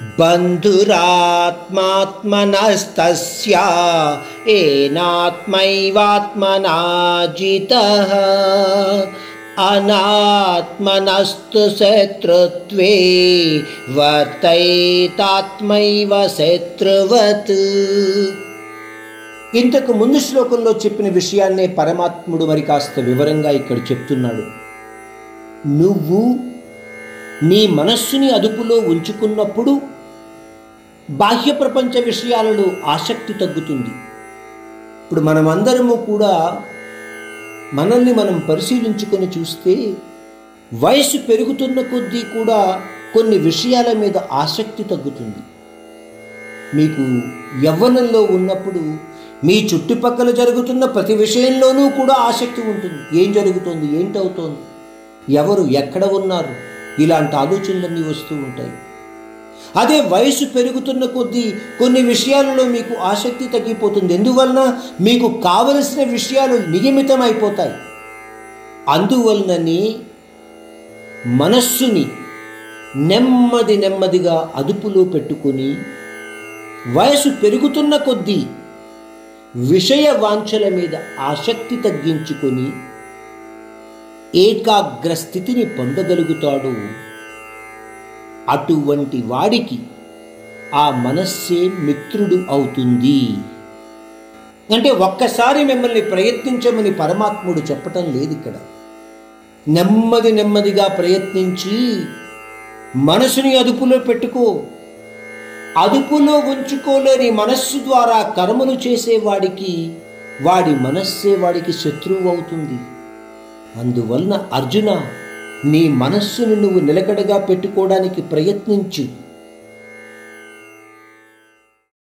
బంధురాత్మాత్మనస్తస్య ఏనాత్మైవాత్మనా జితః అనాత్మనస్తు శత్రుత్వే వర్తైతాత్మైవ శత్రువత్ ఇంతకు ముందు శ్లోకంలో చెప్పిన విషయాన్నే పరమాత్ముడు మరి కాస్త వివరంగా ఇక్కడ చెప్తున్నాడు. నువ్వు నీ మనస్సుని అదుపులో ఉంచుకున్నప్పుడు బాహ్య ప్రపంచ విషయాలలో ఆసక్తి తగ్గుతుంది. ఇప్పుడు మనమందరము కూడా మనల్ని మనం పరిశీలించుకొని చూస్తే వయసు పెరుగుతున్న కొద్దీ కూడా కొన్ని విషయాల మీద ఆసక్తి తగ్గుతుంది. మీకు యవ్వనంలో ఉన్నప్పుడు మీ చుట్టుపక్కల జరుగుతున్న ప్రతి విషయంలోనూ కూడా ఆసక్తి ఉంటుంది. ఏం జరుగుతుంది? ఏంటవుతోంది? ఎవరు ఎక్కడ ఉన్నారు? ఇలాంటి ఆలోచనలన్నీ వస్తూ ఉంటాయి. అదే వయసు పెరుగుతున్న కొద్దీ కొన్ని విషయాలలో మీకు ఆసక్తి తగ్గిపోతుంది. ఎందువలన? మీకు కావలసిన విషయాలు నియమితం అయిపోతాయి అందువలనని మనస్సుని నెమ్మది నెమ్మదిగా అదుపులో పెట్టుకొని వయసు పెరుగుతున్న కొద్దీ విషయ వాంఛల మీద ఆసక్తి తగ్గించుకొని ఏకాగ్రస్థితిని పొందగలుగుతాడు. అటువంటి వాడికి ఆ మనస్సే మిత్రుడు అవుతుంది. అంటే ఒక్కసారి మిమ్మల్ని ప్రయత్నించమని పరమాత్ముడు చెప్పటం లేదు ఇక్కడ. నెమ్మది నెమ్మదిగా ప్రయత్నించి మనసుని అదుపులో పెట్టుకో. అదుపులో ఉంచుకోలేని మనస్సు ద్వారా కర్మలు చేసేవాడికి వాడి మనస్సే వాడికి శత్రువు అవుతుంది. అందువలన అర్జున నీ మనస్సును నువ్వు నిలకడగా పెట్టుకోవడానికి ప్రయత్నించు.